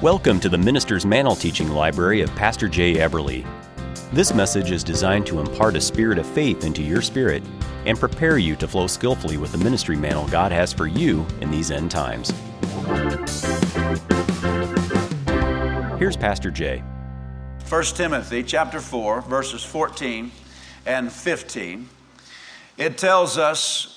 Welcome to the Minister's Mantle Teaching Library of Pastor Jay Eberly. This message is designed to impart a spirit of faith into your spirit and prepare you to flow skillfully with the ministry mantle God has for you in these end times. Here's Pastor Jay. 1 Timothy chapter 4 verses 14 and 15 it tells us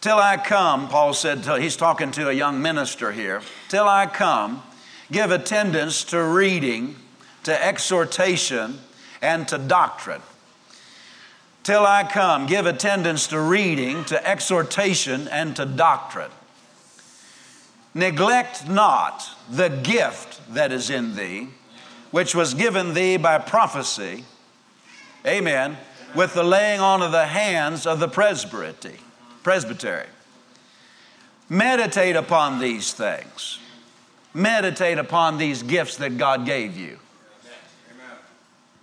till I come Paul said he's talking to a young minister here. Till I come give attendance to reading to exhortation and to doctrine. Till I come give attendance to reading to exhortation and to doctrine. Neglect not the gift that is in thee which was given thee by prophecy, amen, with the laying on of the hands of the presbytery. Presbytery. Meditate upon these things. Meditate upon these gifts that God gave you.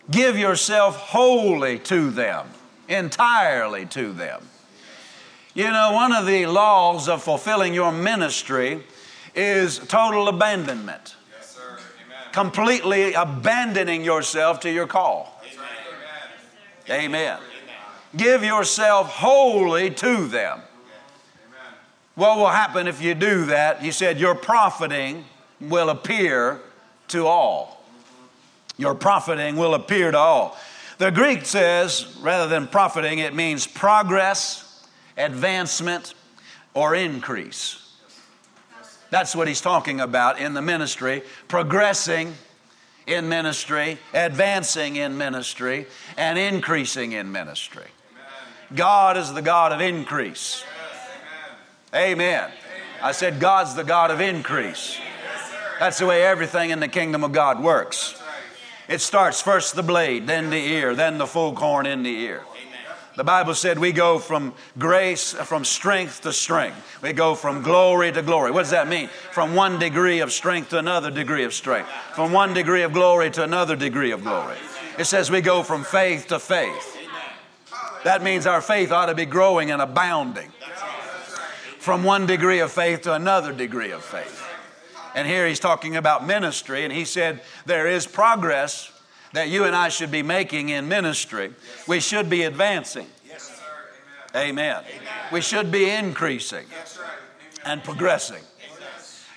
Give yourself wholly to them, entirely to them. You know, one of the laws of fulfilling your ministry is total abandonment completely abandoning yourself to your call. Amen. Amen. Give yourself wholly to them. What will happen if you do that? He said, Your profiting will appear to all. Your profiting will appear to all. The Greek says, rather than profiting, it means progress, advancement, or increase. That's what he's talking about in the ministry progressing in ministry, advancing in ministry, and increasing in ministry. God is the God of increase. Amen. I said, God's the God of increase. That's the way everything in the kingdom of God works. It starts first the blade, then the ear, then the full corn in the ear. The Bible said we go from grace, from strength to strength. We go from glory to glory. What does that mean? From one degree of strength to another degree of strength. From one degree of glory to another degree of glory. It says we go from faith to faith. That means our faith ought to be growing and abounding. From one degree of faith to another degree of faith. And here he's talking about ministry, and he said there is progress that you and I should be making in ministry. We should be advancing. Amen. We should be increasing and progressing.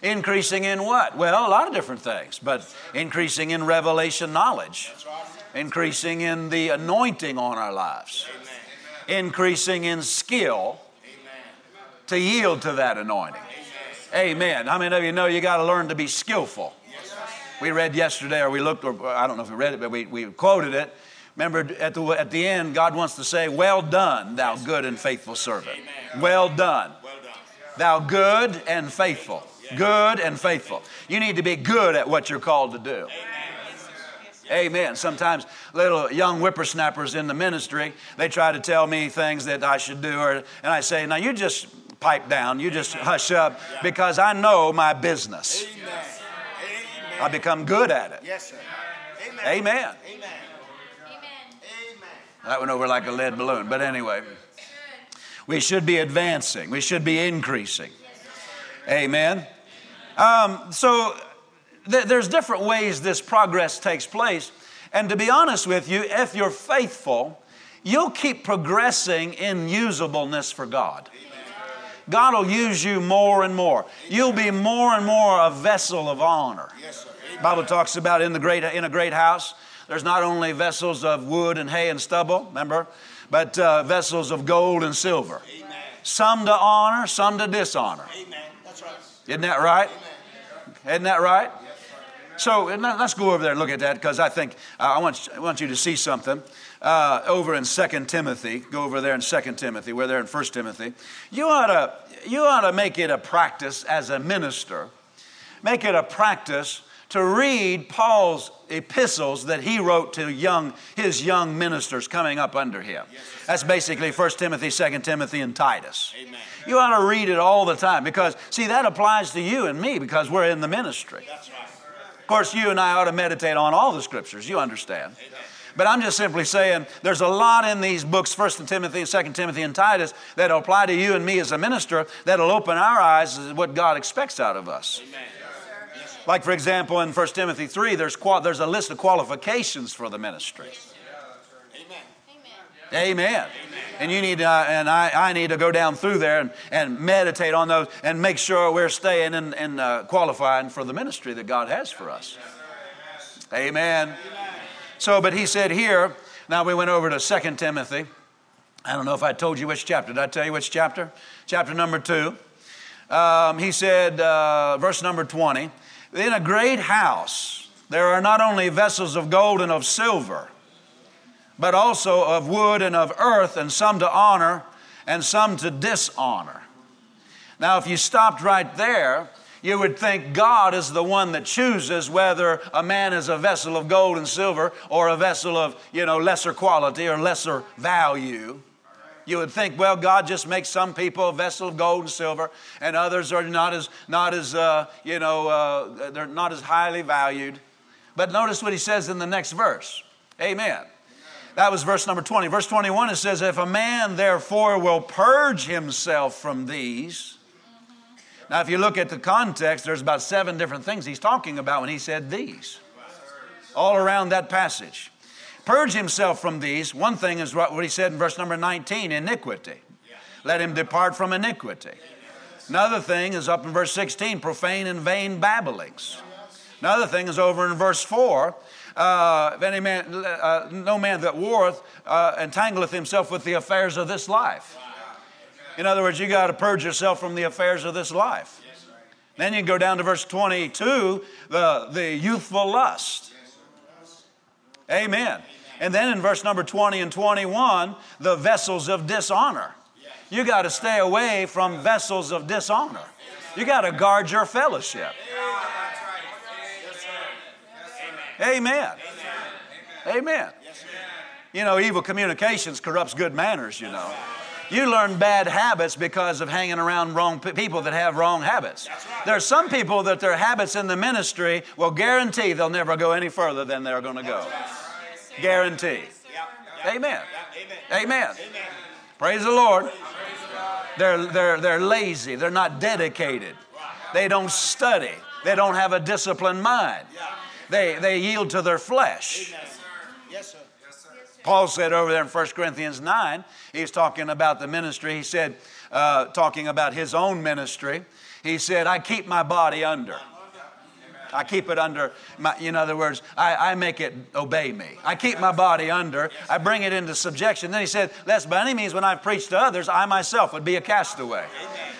Increasing in what? Well, a lot of different things, but increasing in revelation knowledge, increasing in the anointing on our lives, increasing in skill to yield to that anointing. Amen. How many of you know you got to learn to be skillful? we read yesterday, or we looked, or I don't know if we read it, but we, we quoted it. Remember, at the, at the end, God wants to say, Well done, thou good and faithful servant. Well done. Thou good and faithful. Good and faithful. You need to be good at what you're called to do. Amen. Sometimes little young whippersnappers in the ministry, they try to tell me things that I should do, or, and I say, Now you just pipe down, you just hush up, because I know my business. Amen. I become good at it. Yes, sir. Amen. Amen. Amen. That went over like a lead balloon. But anyway, we should be advancing, we should be increasing. Amen. Um, so th- there's different ways this progress takes place. And to be honest with you, if you're faithful, you'll keep progressing in usableness for God. God will use you more and more. You'll be more and more a vessel of honor. Yes, Bible talks about in the great in a great house. There's not only vessels of wood and hay and stubble, remember, but uh, vessels of gold and silver. Amen. Some to honor, some to dishonor. Amen. That's right. Isn't that right? Amen. Isn't that right? So let's go over there and look at that because I think uh, I, want, I want you to see something uh, over in 2 Timothy. Go over there in 2 Timothy. We're there in 1 Timothy. You ought, to, you ought to make it a practice as a minister, make it a practice to read Paul's epistles that he wrote to young, his young ministers coming up under him. Yes, That's basically 1 Timothy, 2 Timothy, and Titus. Amen. You ought to read it all the time because, see, that applies to you and me because we're in the ministry. Right. Of course, you and I ought to meditate on all the scriptures, you understand. Amen. But I'm just simply saying there's a lot in these books, 1 Timothy, 2 Timothy, and Titus, that'll apply to you and me as a minister that'll open our eyes to what God expects out of us. Amen. Like, for example, in 1 Timothy 3, there's, there's a list of qualifications for the ministry. Amen. And you need uh, and I, I need to go down through there and, and meditate on those and make sure we're staying and, and uh, qualifying for the ministry that God has for us. Amen. So, but he said here, now we went over to 2 Timothy. I don't know if I told you which chapter. Did I tell you which chapter? Chapter number 2. Um, he said, uh, verse number 20, in a great house there are not only vessels of gold and of silver, but also of wood and of earth, and some to honor and some to dishonor. Now, if you stopped right there, you would think God is the one that chooses whether a man is a vessel of gold and silver or a vessel of, you know, lesser quality or lesser value. You would think, well, God just makes some people a vessel of gold and silver, and others are not as, not as uh, you know, uh, they're not as highly valued. But notice what he says in the next verse. Amen. That was verse number 20. Verse 21, it says, If a man therefore will purge himself from these. Now, if you look at the context, there's about seven different things he's talking about when he said these, all around that passage. Purge himself from these. One thing is what he said in verse number 19 iniquity. Let him depart from iniquity. Another thing is up in verse 16 profane and vain babblings. Another thing is over in verse 4 uh, if any man, uh, no man that warreth uh, entangleth himself with the affairs of this life. In other words, you got to purge yourself from the affairs of this life. Then you go down to verse 22, the, the youthful lust. Amen. And then in verse number 20 and 21, the vessels of dishonor. You got to stay away from vessels of dishonor. You got to guard your fellowship. Amen. Amen. Amen. You know, evil communications corrupts good manners, you know. You learn bad habits because of hanging around wrong people that have wrong habits. There are some people that their habits in the ministry will guarantee they'll never go any further than they're going to go. Guarantee. Amen. Amen. Praise the Lord. They're, they're, they're lazy. They're not dedicated. They don't study. They don't have a disciplined mind. They, they yield to their flesh. Yes, sir. Paul said over there in 1 Corinthians 9, he's talking about the ministry. He said, uh, talking about his own ministry, he said, I keep my body under. I keep it under, my, in other words, I, I, make it obey me. I keep my body under, I bring it into subjection. Then he said, Lest by any means, when I preach to others, I myself would be a castaway.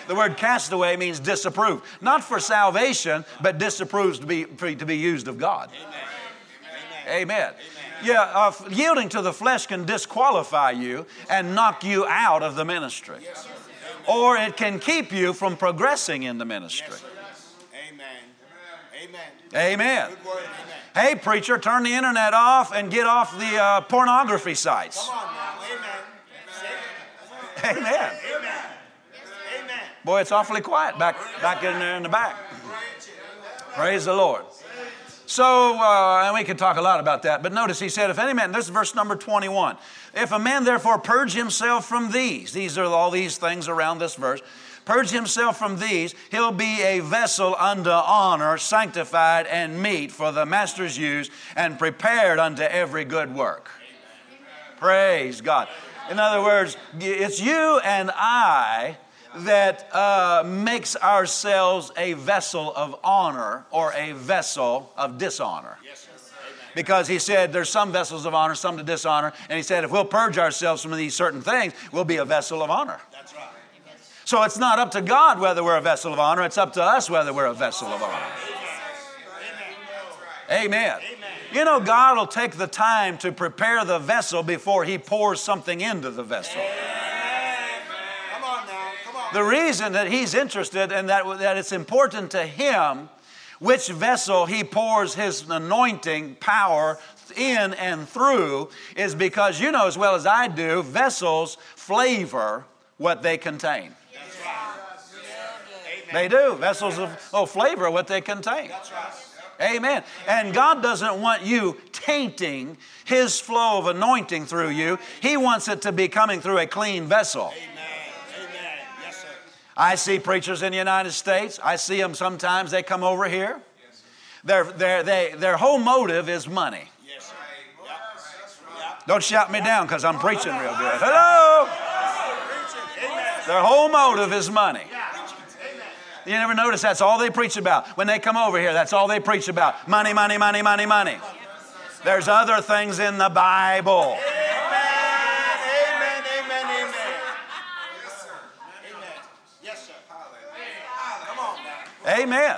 The word castaway means disapprove, not for salvation, but disapproves to be, to be used of God. Amen. Amen. Yeah, uh, yielding to the flesh can disqualify you and knock you out of the ministry. Or it can keep you from progressing in the ministry. Amen. Amen. Amen. Hey, preacher, turn the internet off and get off the uh, pornography sites. Amen. Amen. Boy, it's awfully quiet back, back in there in the back. Praise the Lord. So, uh, and we could talk a lot about that, but notice he said, if any man, this is verse number 21. If a man therefore purge himself from these, these are all these things around this verse, purge himself from these, he'll be a vessel unto honor, sanctified and meet for the master's use, and prepared unto every good work. Praise God. In other words, it's you and I that uh, makes ourselves a vessel of honor or a vessel of dishonor. Yes, because he said there's some vessels of honor, some to dishonor, and he said if we'll purge ourselves from these certain things, we'll be a vessel of honor. That's right. So it's not up to God whether we're a vessel of honor, it's up to us whether we're a vessel of honor. Amen. Amen. You know, God will take the time to prepare the vessel before He pours something into the vessel. Amen. The reason that he's interested and that, that it's important to him which vessel he pours his anointing power in and through is because you know as well as I do, vessels flavor what they contain. They do. Vessels of oh, flavor what they contain. Amen. And God doesn't want you tainting His flow of anointing through you. He wants it to be coming through a clean vessel. I see preachers in the United States. I see them sometimes. They come over here. Their, their, they, their whole motive is money. Don't shout me down because I'm preaching real good. Hello? Their whole motive is money. You never notice that's all they preach about. When they come over here, that's all they preach about. Money, money, money, money, money. There's other things in the Bible. Amen.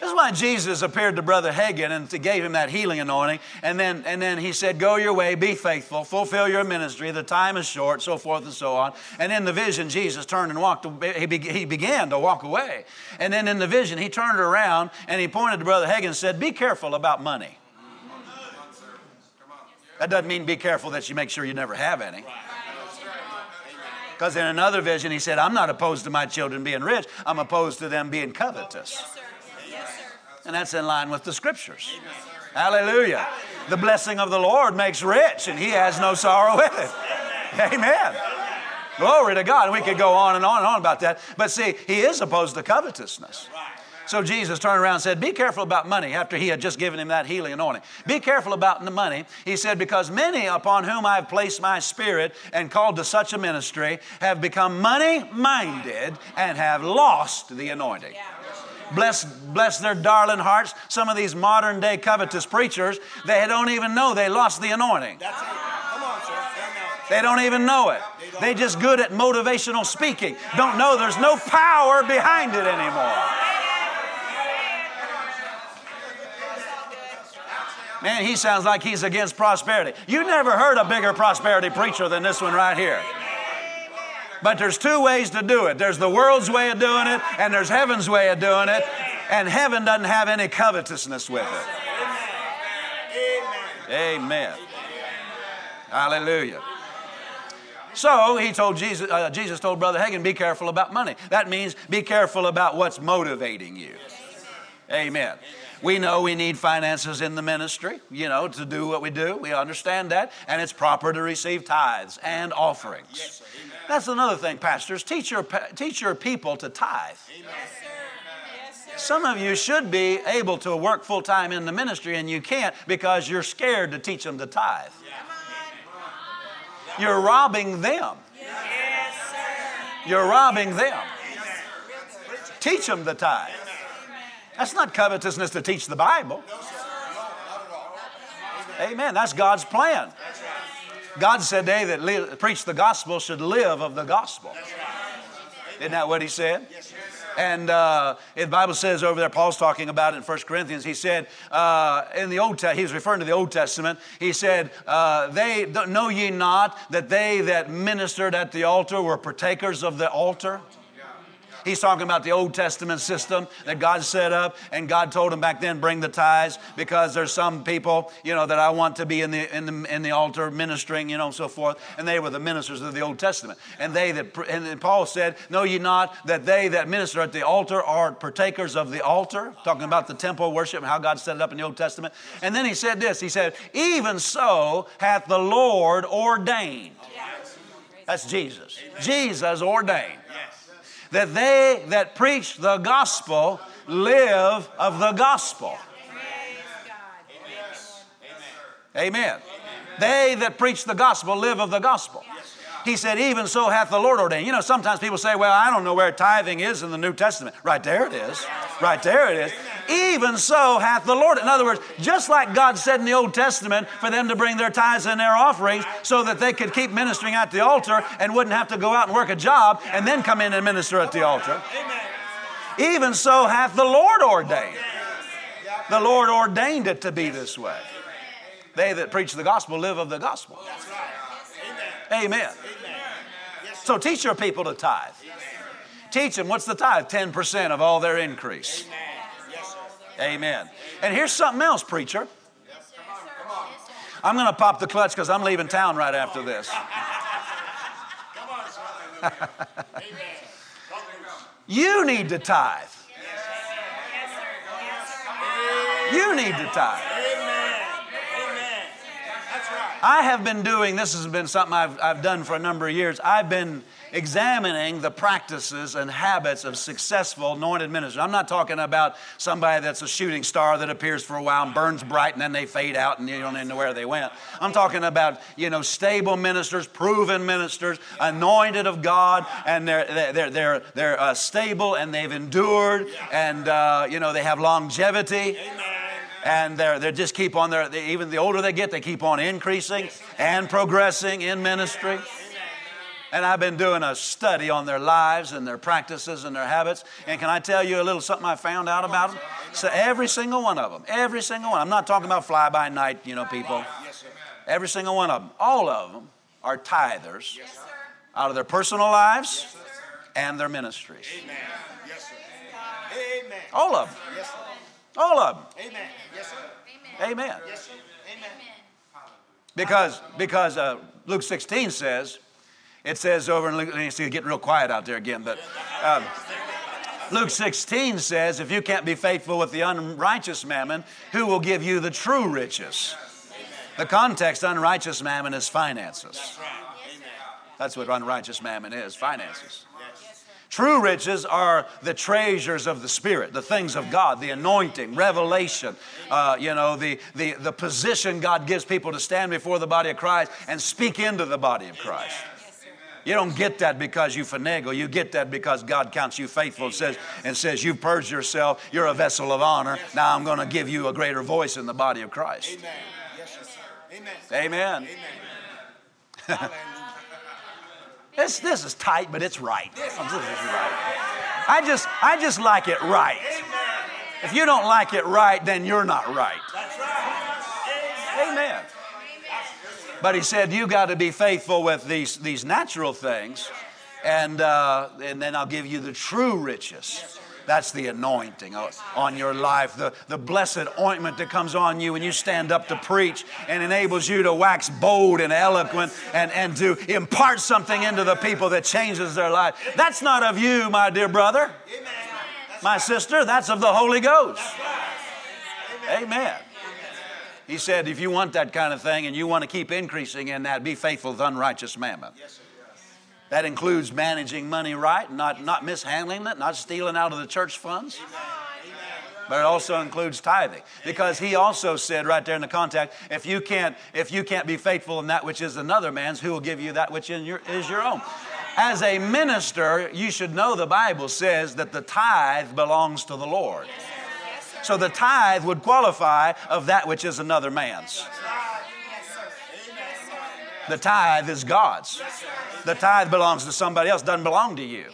This is why Jesus appeared to Brother Hagin and gave him that healing anointing. And then, and then he said, Go your way, be faithful, fulfill your ministry. The time is short, so forth and so on. And in the vision, Jesus turned and walked, he, he began to walk away. And then in the vision, he turned around and he pointed to Brother Hagin and said, Be careful about money. That doesn't mean be careful that you make sure you never have any. Because in another vision, he said, I'm not opposed to my children being rich, I'm opposed to them being covetous. Yes, sir. Yes, sir. And that's in line with the scriptures. Amen. Hallelujah. The blessing of the Lord makes rich, and he has no sorrow with it. Amen. Amen. Glory to God. We could go on and on and on about that. But see, he is opposed to covetousness. Right. So Jesus turned around and said, Be careful about money after he had just given him that healing anointing. Be careful about the money. He said, Because many upon whom I have placed my spirit and called to such a ministry have become money minded and have lost the anointing. Bless, bless their darling hearts. Some of these modern day covetous preachers, they don't even know they lost the anointing. They don't even know it. They just good at motivational speaking. Don't know there's no power behind it anymore. Man, he sounds like he's against prosperity. You never heard a bigger prosperity preacher than this one right here. But there's two ways to do it there's the world's way of doing it, and there's heaven's way of doing it. And heaven doesn't have any covetousness with it. Amen. Hallelujah. So he told Jesus, uh, Jesus told Brother Hagin, be careful about money. That means be careful about what's motivating you. Amen. We know we need finances in the ministry, you know, to do what we do. We understand that. And it's proper to receive tithes and offerings. Yes, That's another thing, pastors. Teach your, teach your people to tithe. Some of you should be able to work full time in the ministry and you can't because you're scared to teach them to tithe. You're robbing them. You're robbing them. Teach them the tithe. That's not covetousness to teach the Bible. Amen. That's God's plan. God said they that live, preach the gospel should live of the gospel. Isn't that what he said? And uh, the Bible says over there, Paul's talking about it in 1 Corinthians. He said, uh, in the Old Testament, he's referring to the Old Testament. He said, uh, "They know ye not that they that ministered at the altar were partakers of the altar." He's talking about the Old Testament system that God set up, and God told him back then, bring the tithes because there's some people, you know, that I want to be in the in the in the altar ministering, you know, and so forth. And they were the ministers of the Old Testament. And they that and Paul said, Know ye not that they that minister at the altar are partakers of the altar? Talking about the temple worship and how God set it up in the Old Testament. And then he said this, he said, Even so hath the Lord ordained. That's Jesus. Jesus ordained that they that preach the gospel live of the gospel. Amen. They that preach the gospel live of the gospel. He said, Even so hath the Lord ordained. You know, sometimes people say, Well, I don't know where tithing is in the New Testament. Right there it is. Right there it is. Even so hath the Lord. In other words, just like God said in the Old Testament for them to bring their tithes and their offerings so that they could keep ministering at the altar and wouldn't have to go out and work a job and then come in and minister at the altar. Even so hath the Lord ordained. The Lord ordained it to be this way. They that preach the gospel live of the gospel. Amen. So teach your people to tithe. Teach them what's the tithe? 10% of all their increase. Amen. And here's something else, preacher. I'm going to pop the clutch because I'm leaving town right after this. you need to tithe. You need to tithe. I have been doing, this has been something I've, I've done for a number of years. I've been examining the practices and habits of successful anointed ministers. I'm not talking about somebody that's a shooting star that appears for a while and burns bright and then they fade out and you don't even know where they went. I'm talking about, you know, stable ministers, proven ministers, anointed of God, and they're, they're, they're, they're uh, stable and they've endured and, uh, you know, they have longevity. Amen and they're, they just keep on their even the older they get they keep on increasing and progressing in ministry and I've been doing a study on their lives and their practices and their habits. And can I tell you a little something I found out about them? So every single one of them, every single one. I'm not talking about fly by night, you know, people. Every single one of them, all of them are tithers out of their personal lives and their ministries. All of them. All of them. Amen. Yes, sir. Amen. Yes, sir. Amen. Because because uh, Luke 16 says it says over in Luke, it's getting real quiet out there again, but um, Luke 16 says, if you can't be faithful with the unrighteous mammon, who will give you the true riches? The context, unrighteous mammon, is finances. That's what unrighteous mammon is finances. True riches are the treasures of the Spirit, the things of God, the anointing, revelation, uh, you know, the, the, the position God gives people to stand before the body of Christ and speak into the body of Christ. You don't get that because you finagle. You get that because God counts you faithful and says, and says You've purged yourself. You're a vessel of honor. Now I'm going to give you a greater voice in the body of Christ. Amen. Yes, Amen. Amen. This, this is tight, but it's right. This is right. I just, I just like it right. If you don't like it right, then you're not right. Amen. But he said, You got to be faithful with these, these natural things, and, uh, and then I'll give you the true riches. That's the anointing on your life, the, the blessed ointment that comes on you when you stand up to preach and enables you to wax bold and eloquent and, and to impart something into the people that changes their life. That's not of you, my dear brother, my sister, that's of the Holy Ghost. Amen. He said, if you want that kind of thing and you want to keep increasing in that, be faithful with unrighteous mammon. Yes, that includes managing money right, not, not mishandling it, not stealing out of the church funds. But it also includes tithing. Because he also said right there in the contact, if you can't, if you can't be faithful in that which is another man's, who will give you that which your, is your own? As a minister, you should know the Bible says that the tithe belongs to the Lord. So the tithe would qualify of that which is another man's. The tithe is God's. The tithe belongs to somebody else, doesn't belong to you.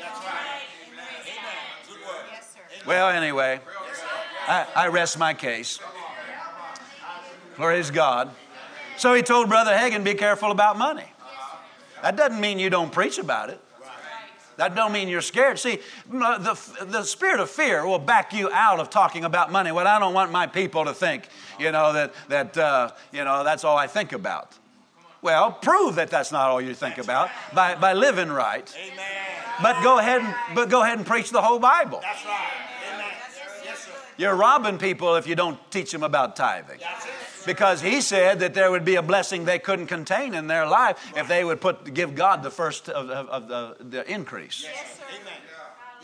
Well, anyway, I, I rest my case. Praise God. So he told Brother Hagin, be careful about money. That doesn't mean you don't preach about it. That don't mean you're scared. See, the, the spirit of fear will back you out of talking about money. What I don't want my people to think, you know, that, that uh, you know, that's all I think about. Well, prove that that's not all you think about by, by living right. Amen. But go ahead and but go ahead and preach the whole Bible. That's right. Amen. Yes, You're robbing people if you don't teach them about tithing because he said that there would be a blessing they couldn't contain in their life if they would put give God the first of, of, of the, the, increase. Yes,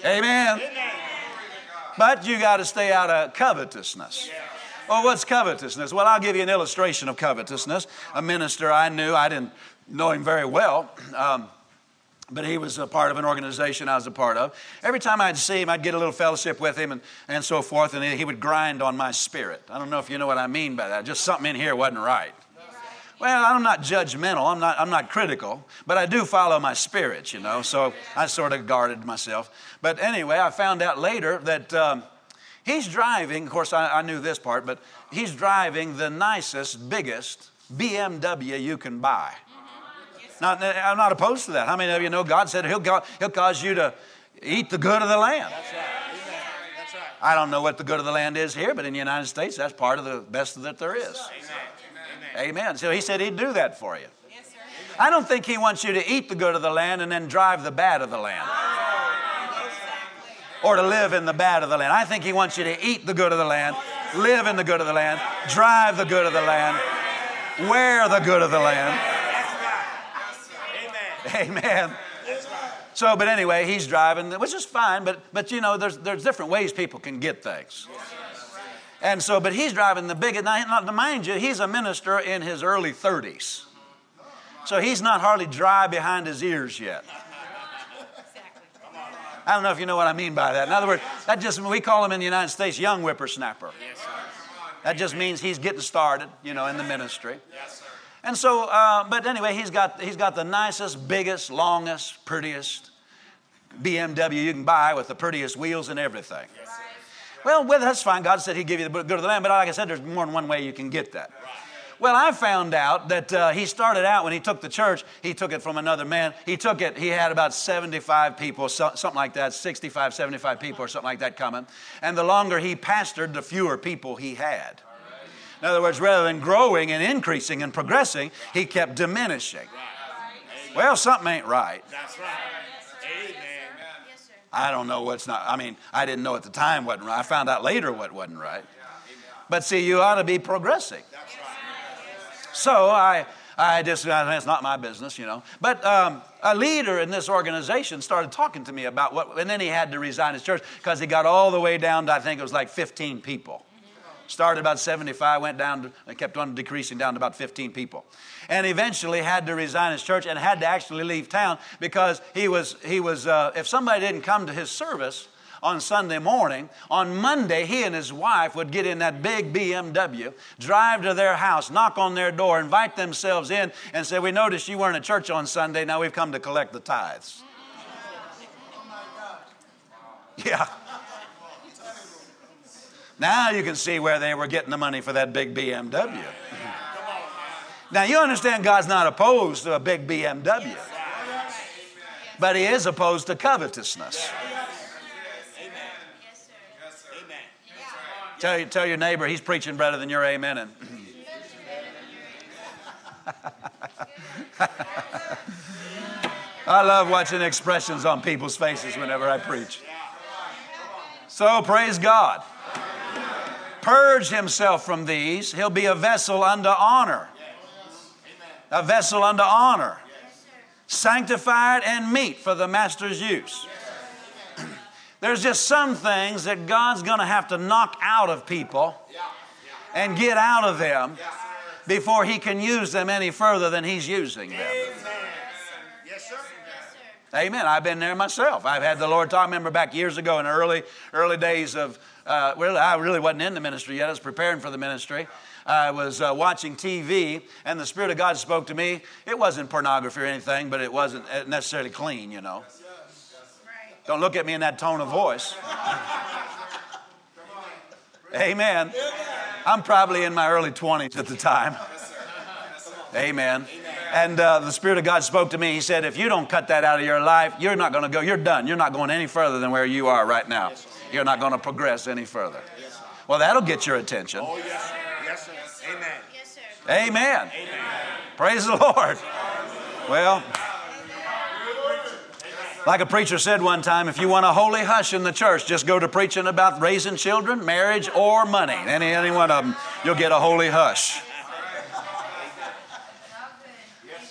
Amen. Amen. But you got to stay out of covetousness. Well, what's covetousness? Well, I'll give you an illustration of covetousness. A minister I knew, I didn't know him very well. Um, but he was a part of an organization I was a part of. Every time I'd see him, I'd get a little fellowship with him and, and so forth, and he would grind on my spirit. I don't know if you know what I mean by that. Just something in here wasn't right. Well, I'm not judgmental, I'm not, I'm not critical, but I do follow my spirit, you know, so I sort of guarded myself. But anyway, I found out later that um, he's driving, of course, I, I knew this part, but he's driving the nicest, biggest BMW you can buy. Now, I'm not opposed to that. How many of you know God said He'll, he'll cause you to eat the good of the land? That's right. That's right. I don't know what the good of the land is here, but in the United States, that's part of the best that there is. Amen. Amen. So He said He'd do that for you. Yes, sir. I don't think He wants you to eat the good of the land and then drive the bad of the land. Or to live in the bad of the land. I think He wants you to eat the good of the land, live in the good of the land, drive the good of the land wear the good of the land. Amen. So, but anyway, he's driving, which is fine, but, but you know, there's, there's different ways people can get things. And so, but he's driving the biggest, now, mind you, he's a minister in his early 30s. So he's not hardly dry behind his ears yet. I don't know if you know what I mean by that. In other words, that just, we call him in the United States young whippersnapper. Yes, that just means he's getting started, you know, in the ministry. And so, uh, but anyway, he's got, he's got the nicest, biggest, longest, prettiest BMW you can buy with the prettiest wheels and everything. Well, well, that's fine. God said He'd give you the good of the land, but like I said, there's more than one way you can get that. Well, I found out that uh, he started out when he took the church, he took it from another man. He took it, he had about 75 people, so, something like that, 65, 75 people or something like that coming. And the longer he pastored, the fewer people he had. In other words, rather than growing and increasing and progressing, he kept diminishing. Well, something ain't right. That's right. Amen. I don't know what's not. I mean, I didn't know at the time what wasn't right. I found out later what wasn't right. But see, you ought to be progressing. So I, I just, it's not my business, you know. But um, a leader in this organization started talking to me about what, and then he had to resign his church because he got all the way down to, I think it was like 15 people. Started about 75, went down, to, kept on decreasing down to about 15 people. And eventually had to resign his church and had to actually leave town because he was, he was uh, if somebody didn't come to his service, on Sunday morning. On Monday, he and his wife would get in that big BMW, drive to their house, knock on their door, invite themselves in, and say, We noticed you weren't at church on Sunday. Now we've come to collect the tithes. Yeah. Now you can see where they were getting the money for that big BMW. Now you understand God's not opposed to a big BMW, but He is opposed to covetousness. Tell, tell your neighbor he's preaching better than your amen. And I love watching expressions on people's faces whenever I preach. So praise God. Purge himself from these. He'll be a vessel unto honor. A vessel unto honor. Sanctified and meet for the master's use. There's just some things that God's going to have to knock out of people and get out of them before He can use them any further than He's using them. Amen. I've been there myself. I've had the Lord talk. I remember back years ago in the early, early days of, uh, really, I really wasn't in the ministry yet. I was preparing for the ministry. I was uh, watching TV, and the Spirit of God spoke to me. It wasn't pornography or anything, but it wasn't necessarily clean, you know. Don't look at me in that tone of voice. Amen. I'm probably in my early 20s at the time. Amen. And uh, the Spirit of God spoke to me. He said, If you don't cut that out of your life, you're not going to go. You're done. You're not going any further than where you are right now. You're not going to progress any further. Well, that'll get your attention. Oh, yes, yes, sir. Amen. Yes, sir. Amen. Amen. Praise the Lord. Well, like a preacher said one time, if you want a holy hush in the church, just go to preaching about raising children, marriage, or money. Any, any one of them, you'll get a holy hush.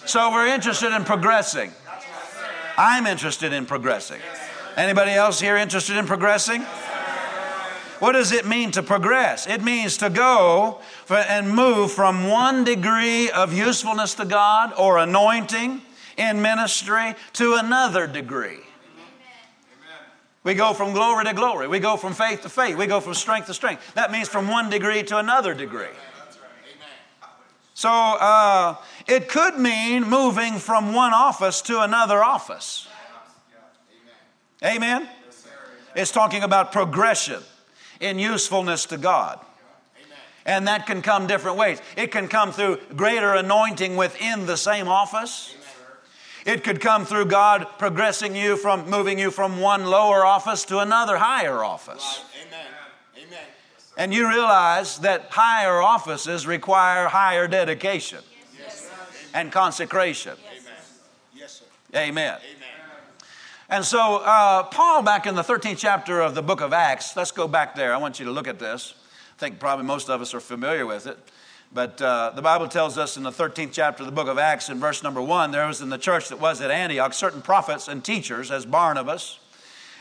So we're interested in progressing. I'm interested in progressing. Anybody else here interested in progressing? What does it mean to progress? It means to go and move from one degree of usefulness to God or anointing in ministry to another degree. We go from glory to glory. We go from faith to faith. We go from strength to strength. That means from one degree to another degree. So uh, it could mean moving from one office to another office. Amen? It's talking about progression in usefulness to God. And that can come different ways. It can come through greater anointing within the same office. It could come through God progressing you from moving you from one lower office to another higher office. Amen. Amen. And you realize that higher offices require higher dedication yes. and consecration. Yes. Amen. Amen. And so, uh, Paul, back in the 13th chapter of the book of Acts, let's go back there. I want you to look at this. I think probably most of us are familiar with it. But uh, the Bible tells us in the 13th chapter of the book of Acts, in verse number one, there was in the church that was at Antioch certain prophets and teachers, as Barnabas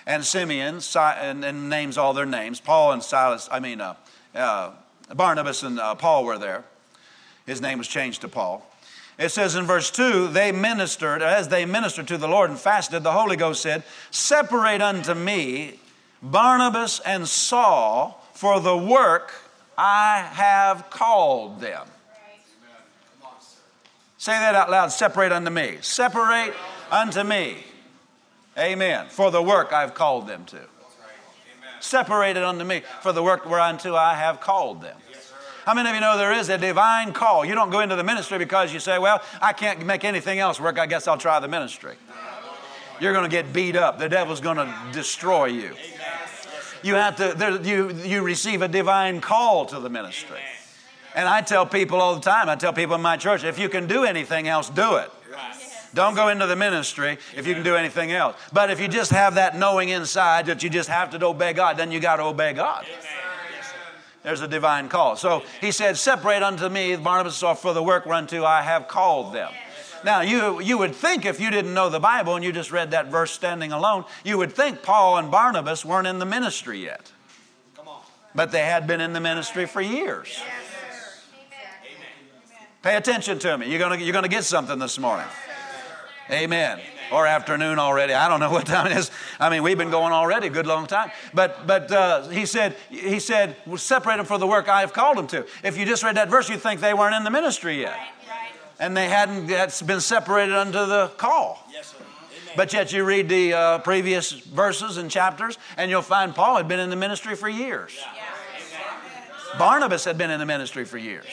and Simeon, and, and names all their names. Paul and Silas, I mean, uh, uh, Barnabas and uh, Paul were there. His name was changed to Paul. It says in verse 2 they ministered, as they ministered to the Lord and fasted, the Holy Ghost said, Separate unto me Barnabas and Saul for the work I have called them. Say that out loud. Separate unto me. Separate unto me. Amen. For the work I've called them to. Separated unto me for the work whereunto I have called them. How many of you know there is a divine call? You don't go into the ministry because you say, Well, I can't make anything else work. I guess I'll try the ministry. You're going to get beat up. The devil's going to destroy you. You have to, there, you, you receive a divine call to the ministry. And I tell people all the time, I tell people in my church, if you can do anything else, do it. Don't go into the ministry if you can do anything else. But if you just have that knowing inside that you just have to obey God, then you got to obey God. There's a divine call. So he said, Separate unto me Barnabas for the work whereunto I have called them. Now, you, you would think if you didn't know the Bible and you just read that verse standing alone, you would think Paul and Barnabas weren't in the ministry yet. But they had been in the ministry for years. Pay attention to me. You're going you're to get something this morning. Amen. Or afternoon already. I don't know what time it is. I mean, we've been going already a good long time. But but uh, he said he said separate them for the work I have called them to. If you just read that verse, you'd think they weren't in the ministry yet and they hadn't yet been separated under the call. Yes, but yet you read the uh, previous verses and chapters, and you'll find Paul had been in the ministry for years. Yeah. Barnabas had been in the ministry for years.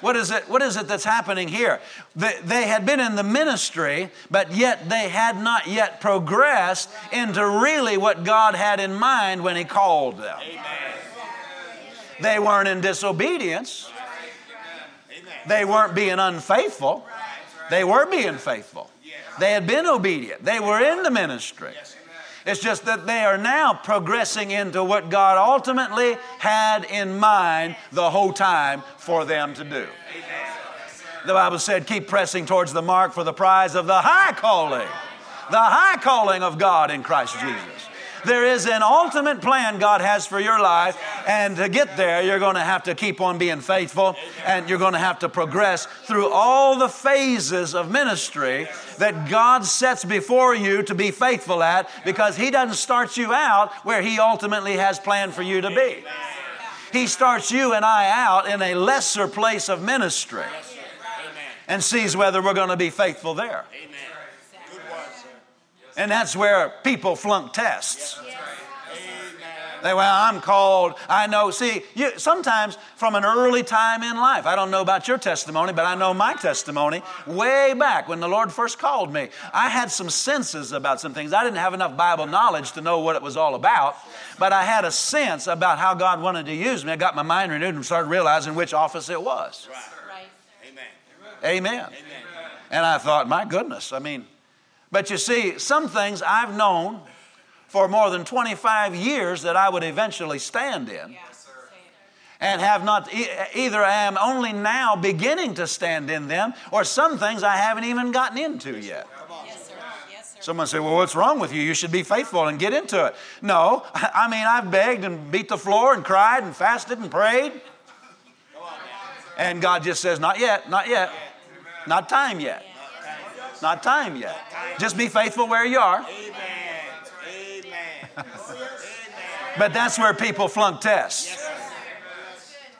What is it, what is it that's happening here? They, they had been in the ministry, but yet they had not yet progressed into really what God had in mind when He called them. They weren't in disobedience they weren't being unfaithful, they were being faithful. They had been obedient, they were in the ministry. It's just that they are now progressing into what God ultimately had in mind the whole time for them to do. The Bible said, Keep pressing towards the mark for the prize of the high calling, the high calling of God in Christ Jesus. There is an ultimate plan God has for your life, and to get there, you're going to have to keep on being faithful, and you're going to have to progress through all the phases of ministry that God sets before you to be faithful at because He doesn't start you out where He ultimately has planned for you to be. He starts you and I out in a lesser place of ministry and sees whether we're going to be faithful there. And that's where people flunk tests. They, well, I'm called. I know. See, you, sometimes from an early time in life, I don't know about your testimony, but I know my testimony way back when the Lord first called me. I had some senses about some things. I didn't have enough Bible knowledge to know what it was all about, but I had a sense about how God wanted to use me. I got my mind renewed and started realizing which office it was. Right. Amen. Amen. Amen. And I thought, my goodness, I mean, but you see, some things I've known for more than 25 years that I would eventually stand in. and have not, either I am only now beginning to stand in them, or some things I haven't even gotten into yet. Someone say, Well, what's wrong with you? You should be faithful and get into it. No, I mean, I've begged and beat the floor and cried and fasted and prayed. And God just says, Not yet, not yet, not time yet. Not time yet. Just be faithful where you are. but that's where people flunk tests.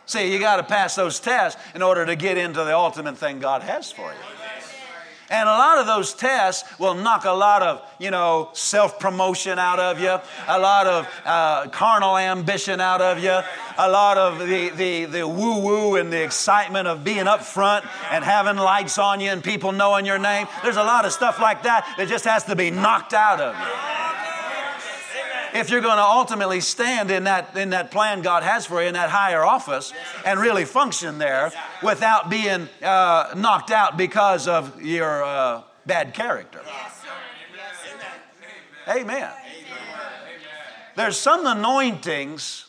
See, you got to pass those tests in order to get into the ultimate thing God has for you. And a lot of those tests will knock a lot of, you know, self promotion out of you, a lot of uh, carnal ambition out of you, a lot of the, the, the woo woo and the excitement of being up front and having lights on you and people knowing your name. There's a lot of stuff like that that just has to be knocked out of you if you're going to ultimately stand in that, in that plan God has for you in that higher office and really function there without being uh, knocked out because of your uh, bad character. Amen. There's some anointings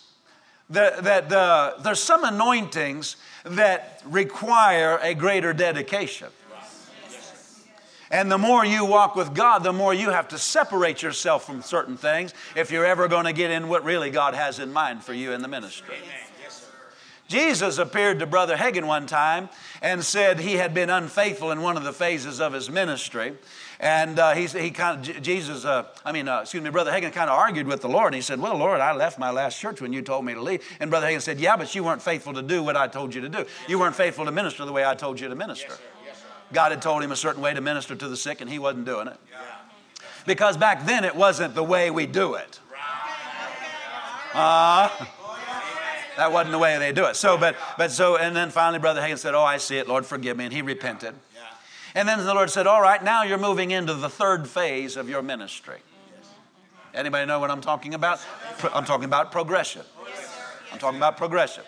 that, that uh, there's some anointings that require a greater dedication. And the more you walk with God, the more you have to separate yourself from certain things if you're ever going to get in what really God has in mind for you in the ministry. Jesus appeared to Brother Hagin one time and said he had been unfaithful in one of the phases of his ministry. And uh, he, he kind of, Jesus, uh, I mean, uh, excuse me, Brother Hagin kind of argued with the Lord. And he said, Well, Lord, I left my last church when you told me to leave. And Brother Hagin said, Yeah, but you weren't faithful to do what I told you to do. You weren't faithful to minister the way I told you to minister. Yes, yes, God had told him a certain way to minister to the sick, and he wasn't doing it. Because back then it wasn't the way we do it. Uh, that wasn't the way they do it. So, but, but so, and then finally Brother Hagin said, Oh, I see it, Lord, forgive me. And he repented. And then the Lord said, All right, now you're moving into the third phase of your ministry. Anybody know what I'm talking about? I'm talking about progression. I'm talking about progression.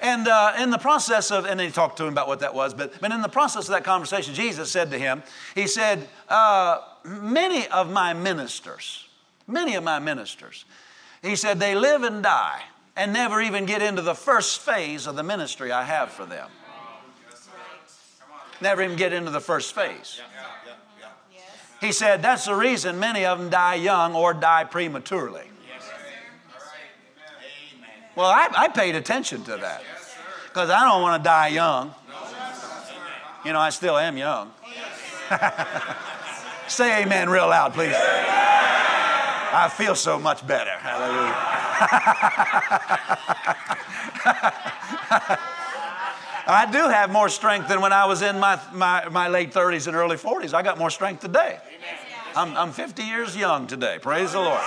And uh, in the process of, and he talked to him about what that was, but, but in the process of that conversation, Jesus said to him, He said, uh, Many of my ministers, many of my ministers, he said, they live and die and never even get into the first phase of the ministry I have for them. Never even get into the first phase. He said, That's the reason many of them die young or die prematurely. Well, I, I paid attention to that because I don't want to die young. You know, I still am young. Say amen real loud, please. I feel so much better. Hallelujah. I do have more strength than when I was in my, my, my late 30s and early 40s. I got more strength today. I'm, I'm 50 years young today. Praise the Lord.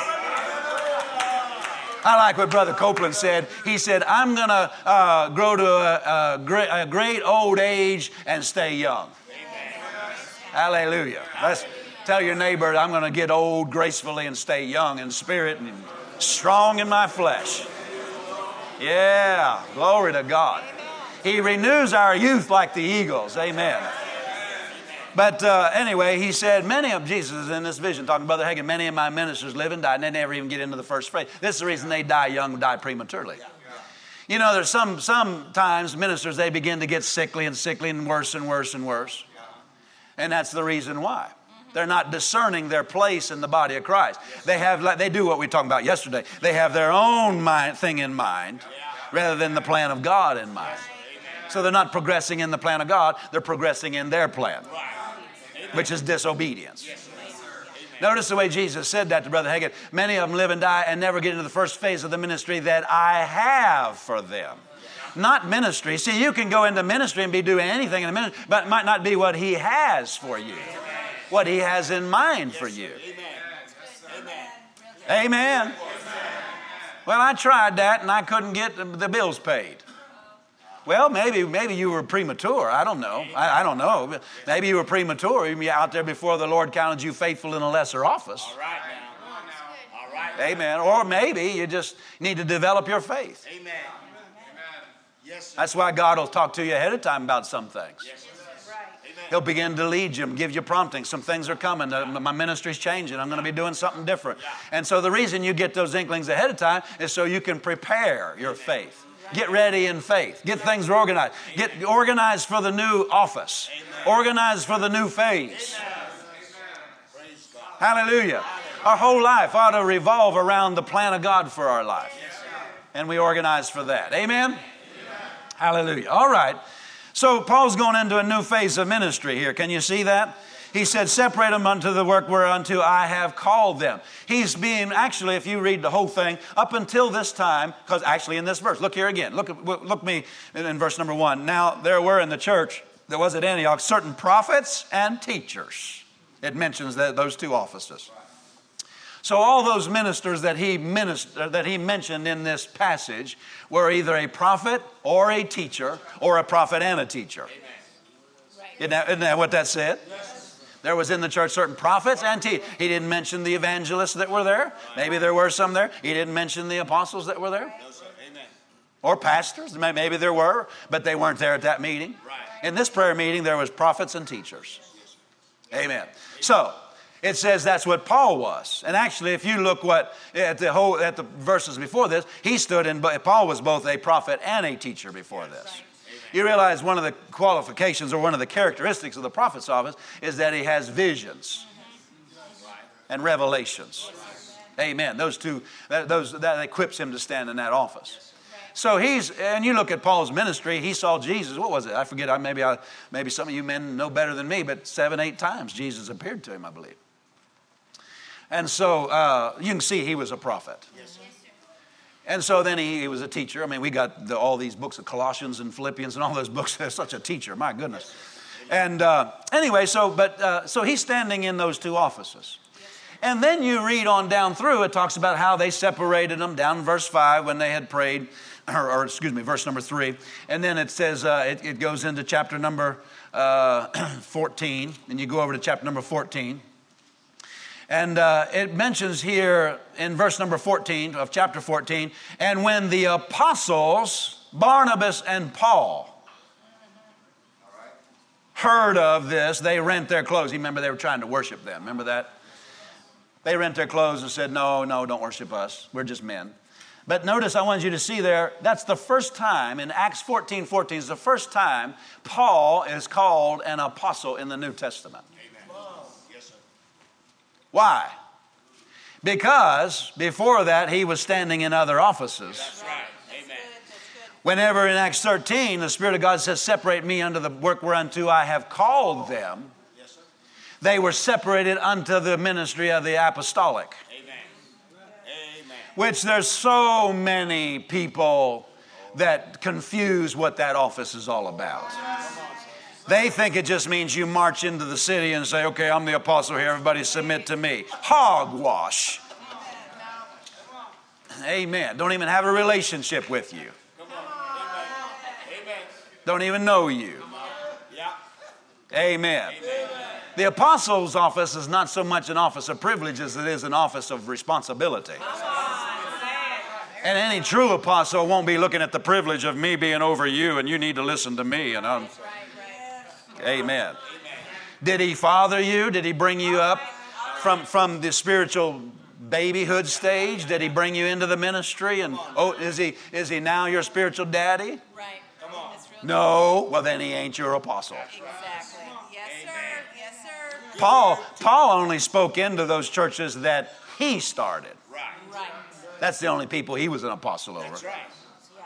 I like what Brother Copeland said. He said, I'm going to uh, grow to a, a, great, a, great, old age and stay young. Amen. Hallelujah. Let's tell your neighbor, I'm going to get old gracefully and stay young in spirit and strong in my flesh. Yeah, glory to God. He renews our youth like the eagles. Amen. But uh, anyway, he said, many of Jesus in this vision, talking to Brother Hagin, many of my ministers live and die, and they never even get into the first phase. This is the reason they die young, die prematurely. You know, there's some sometimes ministers they begin to get sickly and sickly and worse and worse and worse. And that's the reason why. They're not discerning their place in the body of Christ. They have they do what we talked about yesterday. They have their own mind, thing in mind rather than the plan of God in mind. So they're not progressing in the plan of God, they're progressing in their plan which is disobedience. Notice the way Jesus said that to Brother Hagin. Many of them live and die and never get into the first phase of the ministry that I have for them. Not ministry. See, you can go into ministry and be doing anything in the ministry, but it might not be what He has for you, what He has in mind for you. Amen. Well, I tried that and I couldn't get the bills paid. Well, maybe maybe you were premature. I don't know. I, I don't know. Maybe you were premature. You were out there before the Lord counted you faithful in a lesser office. All right now. All right. Amen. Or maybe you just need to develop your faith. Amen. Yes. Sir. That's why God will talk to you ahead of time about some things. Yes, He'll begin to lead you, give you prompting. Some things are coming. My ministry's changing. I'm going to be doing something different. And so the reason you get those inklings ahead of time is so you can prepare your faith. Get ready in faith. Get things organized. Get organized for the new office. Organized for the new phase. Hallelujah. Our whole life ought to revolve around the plan of God for our life. And we organize for that. Amen? Hallelujah. All right. So Paul's going into a new phase of ministry here. Can you see that? He said, Separate them unto the work whereunto I have called them. He's being, actually, if you read the whole thing, up until this time, because actually in this verse, look here again. Look, look me in, verse number one. Now, there were in the church, there was at Antioch, certain prophets and teachers. It mentions that, those two offices. So all those ministers that he minister, uh, that he mentioned in this passage were either a prophet or a teacher, or a prophet and a teacher. Isn't that, isn't that what that said? There was in the church certain prophets and te- he didn't mention the evangelists that were there. Maybe there were some there. He didn't mention the apostles that were there. No, sir. Amen. Or pastors. Maybe there were, but they weren't there at that meeting. In this prayer meeting, there was prophets and teachers. Amen. So It says that's what Paul was. And actually, if you look what at the whole at the verses before this, he stood in. Paul was both a prophet and a teacher before this. You realize one of the qualifications or one of the characteristics of the prophet's office is that he has visions and revelations. Amen. Those two, that, those, that equips him to stand in that office. So he's, and you look at Paul's ministry, he saw Jesus, what was it? I forget, I, maybe, I, maybe some of you men know better than me, but seven, eight times Jesus appeared to him, I believe. And so uh, you can see he was a prophet. Yes, and so then he, he, was a teacher. I mean, we got the, all these books of Colossians and Philippians and all those books. There's such a teacher, my goodness. And uh, anyway, so but uh, so he's standing in those two offices. And then you read on down through, it talks about how they separated them down in verse 5 when they had prayed, or, or excuse me, verse number 3. And then it says, uh, it, it, goes into chapter number uh, 14, and you go over to chapter number 14. And uh, it mentions here in verse number 14 of chapter 14, and when the apostles, Barnabas and Paul, heard of this, they rent their clothes. You remember they were trying to worship them. Remember that? They rent their clothes and said, No, no, don't worship us. We're just men. But notice, I want you to see there, that's the first time in Acts 14 14 is the first time Paul is called an apostle in the New Testament. Why? Because before that, he was standing in other offices. That's right. Amen. Whenever in Acts 13, the Spirit of God says, Separate me unto the work whereunto I have called them, yes, they were separated unto the ministry of the apostolic. Amen. Amen. Which there's so many people that confuse what that office is all about. They think it just means you march into the city and say, okay, I'm the apostle here, everybody submit to me. Hogwash. Amen. Don't even have a relationship with you. Don't even know you. Amen. The apostle's office is not so much an office of privilege as it is an office of responsibility. And any true apostle won't be looking at the privilege of me being over you and you need to listen to me. And I'm, Amen. Did he father you? Did he bring you up from, from the spiritual babyhood stage? Did he bring you into the ministry? And oh, is he is he now your spiritual daddy? Right. Come on. No. Well, then he ain't your apostle. Exactly. Yes, sir. Yes, sir. Paul Paul only spoke into those churches that he started. Right. Right. That's the only people he was an apostle over. That's right.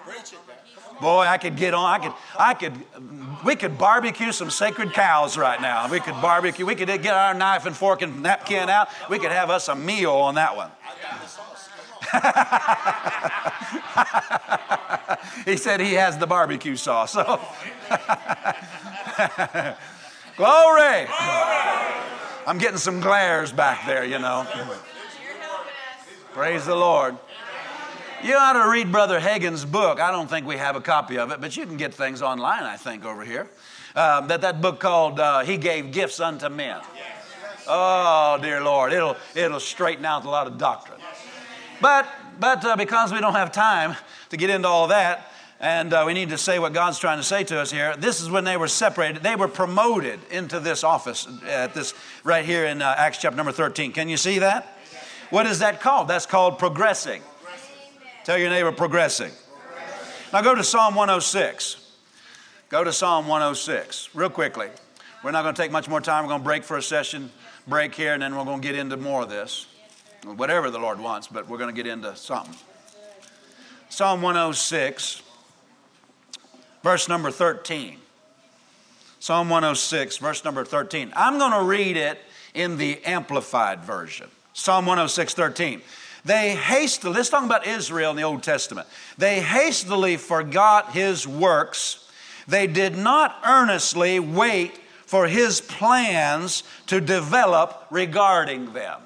Preach it. Boy, I could get on. I could, I could, we could barbecue some sacred cows right now. We could barbecue. We could get our knife and fork and napkin out. We could have us a meal on that one. he said he has the barbecue sauce. So. Glory. I'm getting some glares back there, you know. Praise the Lord. You ought to read Brother Hagin's book. I don't think we have a copy of it, but you can get things online, I think, over here. Um, that that book called uh, "He Gave Gifts Unto Men." Oh, dear Lord, it'll it'll straighten out a lot of doctrine. But but uh, because we don't have time to get into all that, and uh, we need to say what God's trying to say to us here. This is when they were separated. They were promoted into this office at this right here in uh, Acts chapter number 13. Can you see that? What is that called? That's called progressing. Tell your neighbor progressing. Now go to Psalm 106. Go to Psalm 106 real quickly. We're not going to take much more time. We're going to break for a session break here, and then we're going to get into more of this. Whatever the Lord wants, but we're going to get into something. Psalm 106, verse number 13. Psalm 106, verse number 13. I'm going to read it in the Amplified Version. Psalm 106, 13. They hastily, let's talk about Israel in the Old Testament. They hastily forgot his works. They did not earnestly wait for his plans to develop regarding them.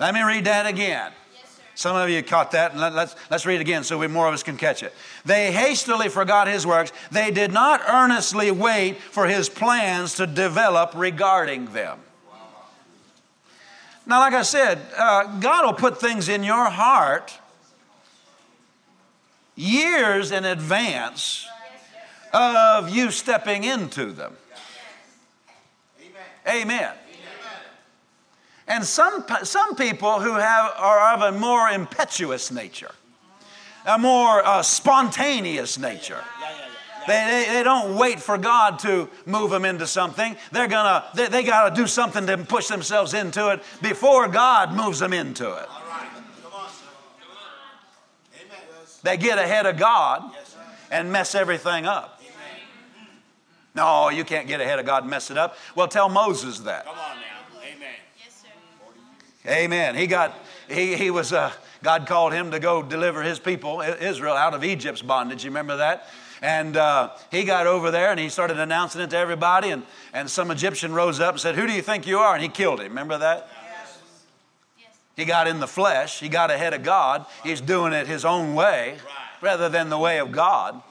Let me read that again. Some of you caught that, and let, us let's read it again so we, more of us can catch it. They hastily forgot his works. They did not earnestly wait for his plans to develop regarding them. Now, like I said, uh, God will put things in your heart years in advance of you stepping into them. Amen. Amen. And some, some people who have, are of a more impetuous nature, a more uh, spontaneous nature. They, they, they, don't wait for God to move them into something. They're gonna, they, they got to do something to push themselves into it before God moves them into it. Right. Come on. Come on. They get ahead of God and mess everything up. No, you can't get ahead of God and mess it up. Well, tell Moses that. Come on now. Amen. Yes, sir. Amen. He got, he, he was, uh, God called him to go deliver his people, Israel, out of Egypt's bondage. You remember that? And uh, he got over there and he started announcing it to everybody. And, and some Egyptian rose up and said, Who do you think you are? And he killed him. Remember that? Yes. He got in the flesh. He got ahead of God. He's doing it his own way rather than the way of God.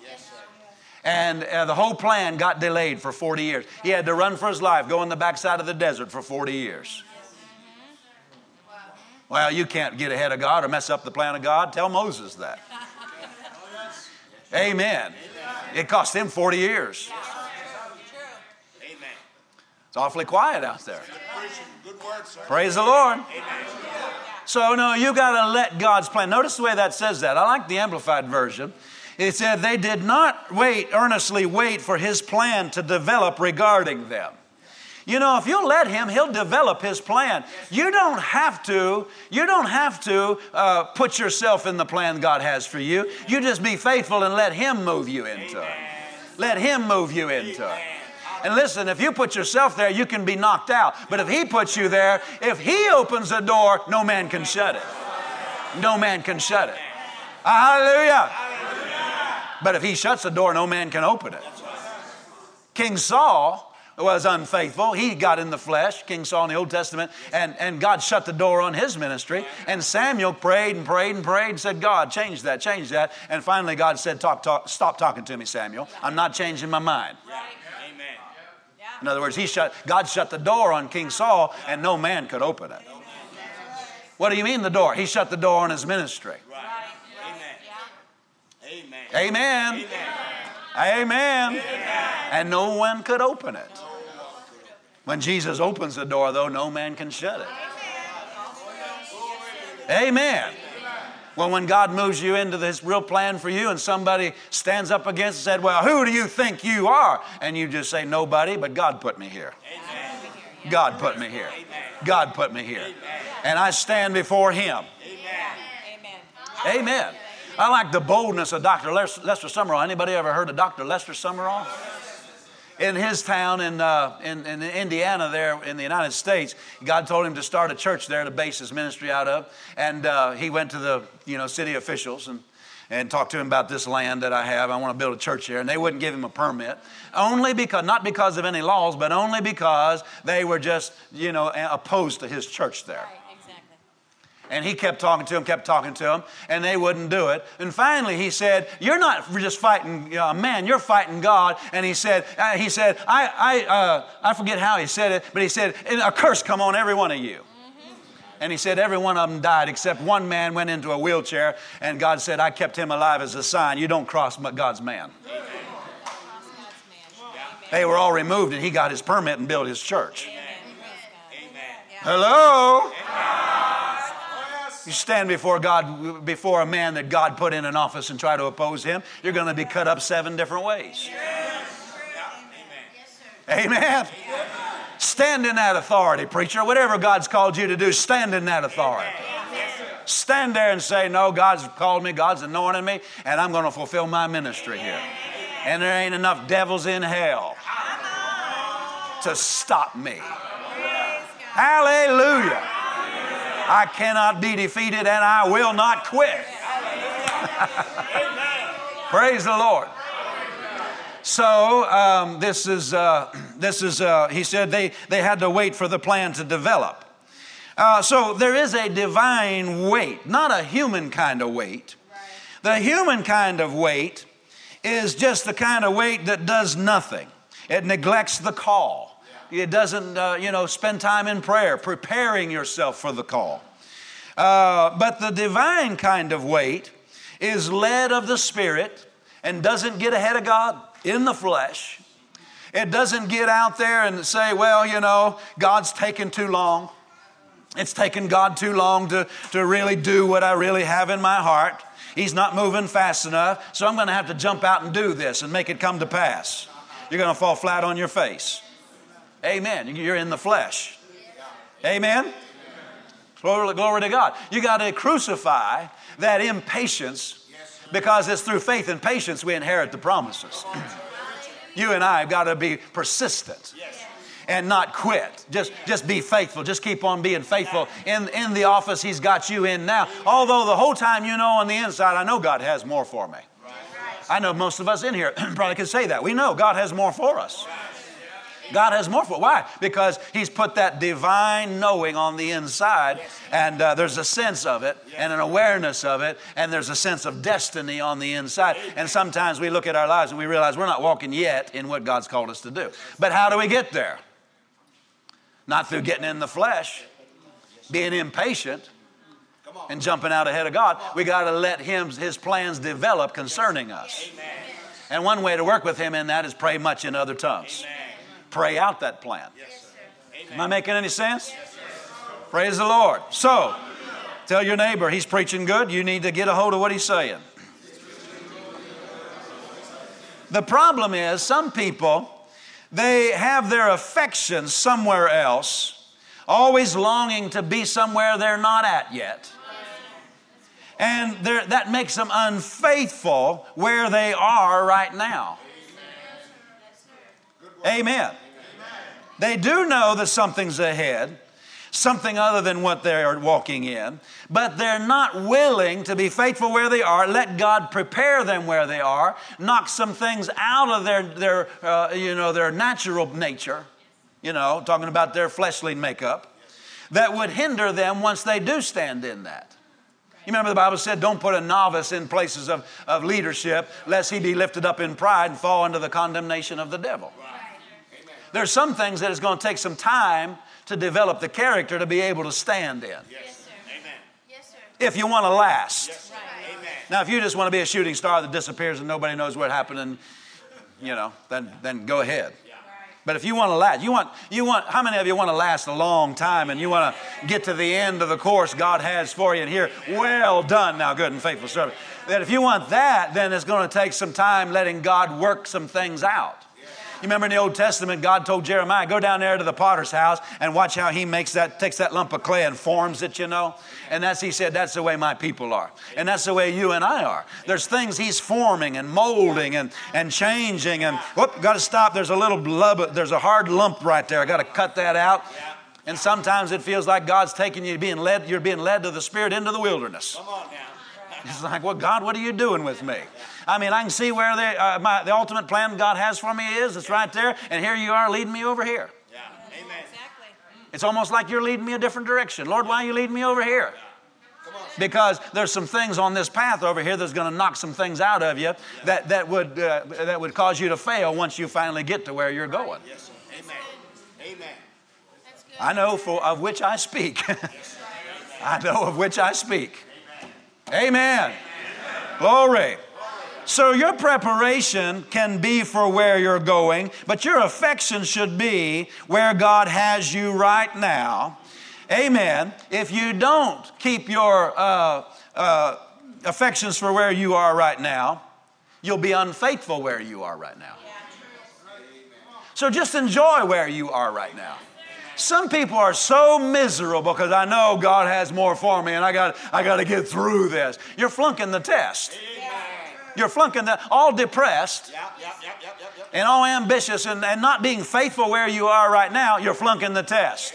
And uh, the whole plan got delayed for 40 years. He had to run for his life, go in the backside of the desert for 40 years. Well, you can't get ahead of God or mess up the plan of God. Tell Moses that. Amen. It cost them 40 years. Amen. It's awfully quiet out there. Good word, sir. Praise the Lord. Amen. So, no, you got to let God's plan. Notice the way that says that. I like the Amplified Version. It said, they did not wait, earnestly wait for his plan to develop regarding them. You know, if you let him, he'll develop his plan. You don't have to, you don't have to uh, put yourself in the plan God has for you. You just be faithful and let him move you into it. Let him move you into it. And listen, if you put yourself there, you can be knocked out. But if he puts you there, if he opens the door, no man can shut it. No man can shut it. Hallelujah. But if he shuts the door, no man can open it. King Saul was unfaithful. He got in the flesh, King Saul in the Old Testament, and, and God shut the door on his ministry. And Samuel prayed and prayed and prayed and said, God, change that, change that. And finally, God said, talk, talk, Stop talking to me, Samuel. I'm not changing my mind. Amen. In other words, he shut, God shut the door on King Saul, and no man could open it. What do you mean the door? He shut the door on his ministry. Amen. Amen. Amen. And no one could open it. When Jesus opens the door, though, no man can shut it. Amen. Well, when God moves you into this real plan for you and somebody stands up against and said, Well, who do you think you are? And you just say, Nobody, but God put me here. God put me here. God put me here. And I stand before Him. Amen. Amen. I like the boldness of Dr. Lester Sumrall. Anybody ever heard of Dr. Lester Sumrall? In his town in, uh, in, in, Indiana, there in the United States, God told him to start a church there to base his ministry out of. And uh, he went to the you know, city officials and, and talked to him about this land that I have. I want to build a church here. And they wouldn't give him a permit. Only because, not because of any laws, but only because they were just, you know, opposed to his church there. Right. And he kept talking to him, kept talking to him, and they wouldn't do it. And finally, he said, "You're not just fighting a uh, man; you're fighting God." And he said, uh, "He said, I, I, uh, I forget how he said it, but he said, a curse come on every one of you." And he said, Every one of them died except one man went into a wheelchair, and God said, I kept him alive as a sign. You don't cross God's man. Cross God's man. Amen. They were all removed, and he got his permit and built his church. Amen. God. Amen. You stand before God, before a man that God put in an office and try to oppose him, you're going to be cut up seven different ways. Amen. Stand in that authority, preacher. Whatever God's called you to do, stand in that authority. Stand there and say, No, God's called me, God's anointed me, and I'm going to fulfill my ministry here. And there ain't enough devils in hell to stop me. Hallelujah. I cannot be defeated and I will not quit. Praise the Lord. So um, this is, uh, this is uh, he said they, they had to wait for the plan to develop. Uh, so there is a divine wait, not a human kind of wait. The human kind of wait is just the kind of wait that does nothing. It neglects the call. It doesn't, uh, you know, spend time in prayer, preparing yourself for the call. Uh, but the divine kind of wait is led of the Spirit and doesn't get ahead of God in the flesh. It doesn't get out there and say, well, you know, God's taken too long. It's taken God too long to, to really do what I really have in my heart. He's not moving fast enough, so I'm going to have to jump out and do this and make it come to pass. You're going to fall flat on your face. Amen. You're in the flesh. Amen. Glory, glory to God. You got to crucify that impatience because it's through faith and patience we inherit the promises. you and I have got to be persistent and not quit. Just, just be faithful. Just keep on being faithful in, in the office He's got you in now. Although the whole time you know on the inside, I know God has more for me. I know most of us in here probably can say that. We know God has more for us. God has more for why? Because He's put that divine knowing on the inside, and uh, there's a sense of it, and an awareness of it, and there's a sense of destiny on the inside. And sometimes we look at our lives and we realize we're not walking yet in what God's called us to do. But how do we get there? Not through getting in the flesh, being impatient, and jumping out ahead of God. We got to let Him, His plans develop concerning us. And one way to work with Him in that is pray much in other tongues pray out that plan. Am I making any sense? Praise the Lord. So, tell your neighbor he's preaching good. You need to get a hold of what he's saying. The problem is, some people, they have their affections somewhere else, always longing to be somewhere they're not at yet. And that makes them unfaithful where they are right now. Amen. They do know that something's ahead, something other than what they're walking in, but they're not willing to be faithful where they are. Let God prepare them where they are, knock some things out of their, their, uh, you know, their natural nature, you know, talking about their fleshly makeup, that would hinder them once they do stand in that. You remember the Bible said, don't put a novice in places of, of leadership, lest he be lifted up in pride and fall under the condemnation of the devil. There's some things that it's going to take some time to develop the character to be able to stand in. Yes, sir. Amen. Yes, sir. If you want to last. Yes, Amen. Now, if you just want to be a shooting star that disappears and nobody knows what happened, and you know, then then go ahead. But if you want to last, you want, you want, how many of you want to last a long time and you want to get to the end of the course God has for you and hear, well done, now good and faithful servant. That if you want that, then it's going to take some time letting God work some things out. You remember in the Old Testament, God told Jeremiah, go down there to the potter's house and watch how he makes that, takes that lump of clay and forms it, you know. And that's, he said, that's the way my people are. And that's the way you and I are. There's things he's forming and molding and, and changing. And whoop, got to stop. There's a little blub, there's a hard lump right there. I got to cut that out. And sometimes it feels like God's taking you being led, you're being led to the Spirit into the wilderness. Come on now. It's like, well, God, what are you doing with me? I mean, I can see where the, uh, my, the ultimate plan God has for me is. It's right there. And here you are leading me over here. Yeah. Amen. Exactly. It's almost like you're leading me a different direction. Lord, why are you leading me over here? Because there's some things on this path over here that's going to knock some things out of you that, that, would, uh, that would cause you to fail once you finally get to where you're going. Yes, sir. Amen. Amen. I know for, of which I speak. I know of which I speak. Amen. Glory. So your preparation can be for where you're going, but your affection should be where God has you right now. Amen. If you don't keep your uh, uh, affections for where you are right now, you'll be unfaithful where you are right now. So just enjoy where you are right now. Some people are so miserable because I know God has more for me and I got, I got to get through this. You're flunking the test. You're flunking the, all depressed Yep, yep, yep, and all ambitious and, and not being faithful where you are right now, you're flunking the test.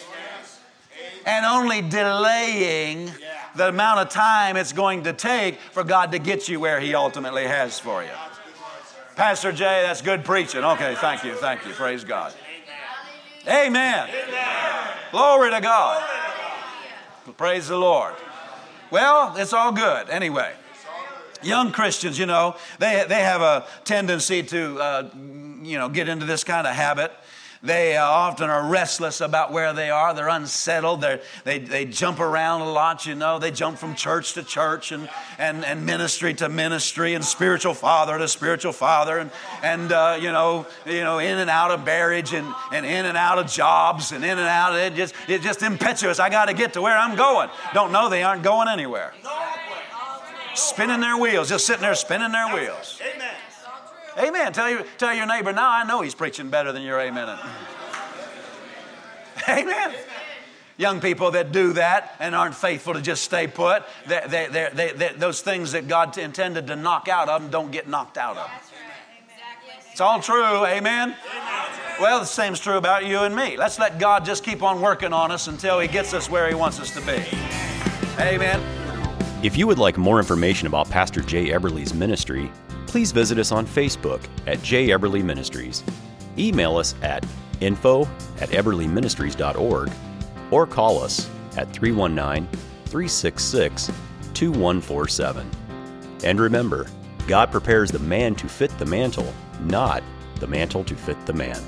And only delaying the amount of time it's going to take for God to get you where He ultimately has for you. Pastor Jay, that's good preaching. Okay, thank you, thank you. Praise God. Amen. Glory to God. Praise the Lord. Well, it's all good anyway. Young Christians, you know, they, they have a tendency to, uh, you know, get into this kind of habit They uh, often are restless about where they are. They're unsettled. They're, they they jump around a lot, you know. They jump from church to church and, and, and ministry to ministry and spiritual father to spiritual father and, and uh, you, know, you know, in and out of marriage and, and in and out of jobs and in and out of it. Just, it's just impetuous. I got to get to where I'm going. Don't know they aren't going anywhere. Spinning their wheels, just sitting there spinning their wheels. Amen. Amen. Tell, you, tell your neighbor, now I know he's preaching better than you're amen. Amen. Young people that do that and aren't faithful to just stay put, they, they, they, they, those things that God intended to knock out of them don't get knocked out of them. It's all true. Amen. Well, the same's true about you and me. Let's let God just keep on working on us until He gets us where He wants us to be. Amen. If you would like more information about Pastor Jay Eberly's ministry, please visit us on Facebook at Jay Eberly Ministries. Email us at info at eberlyministries.org or call us at 319 366 2147. And remember, God prepares the man to fit the mantle, not the mantle to fit the man.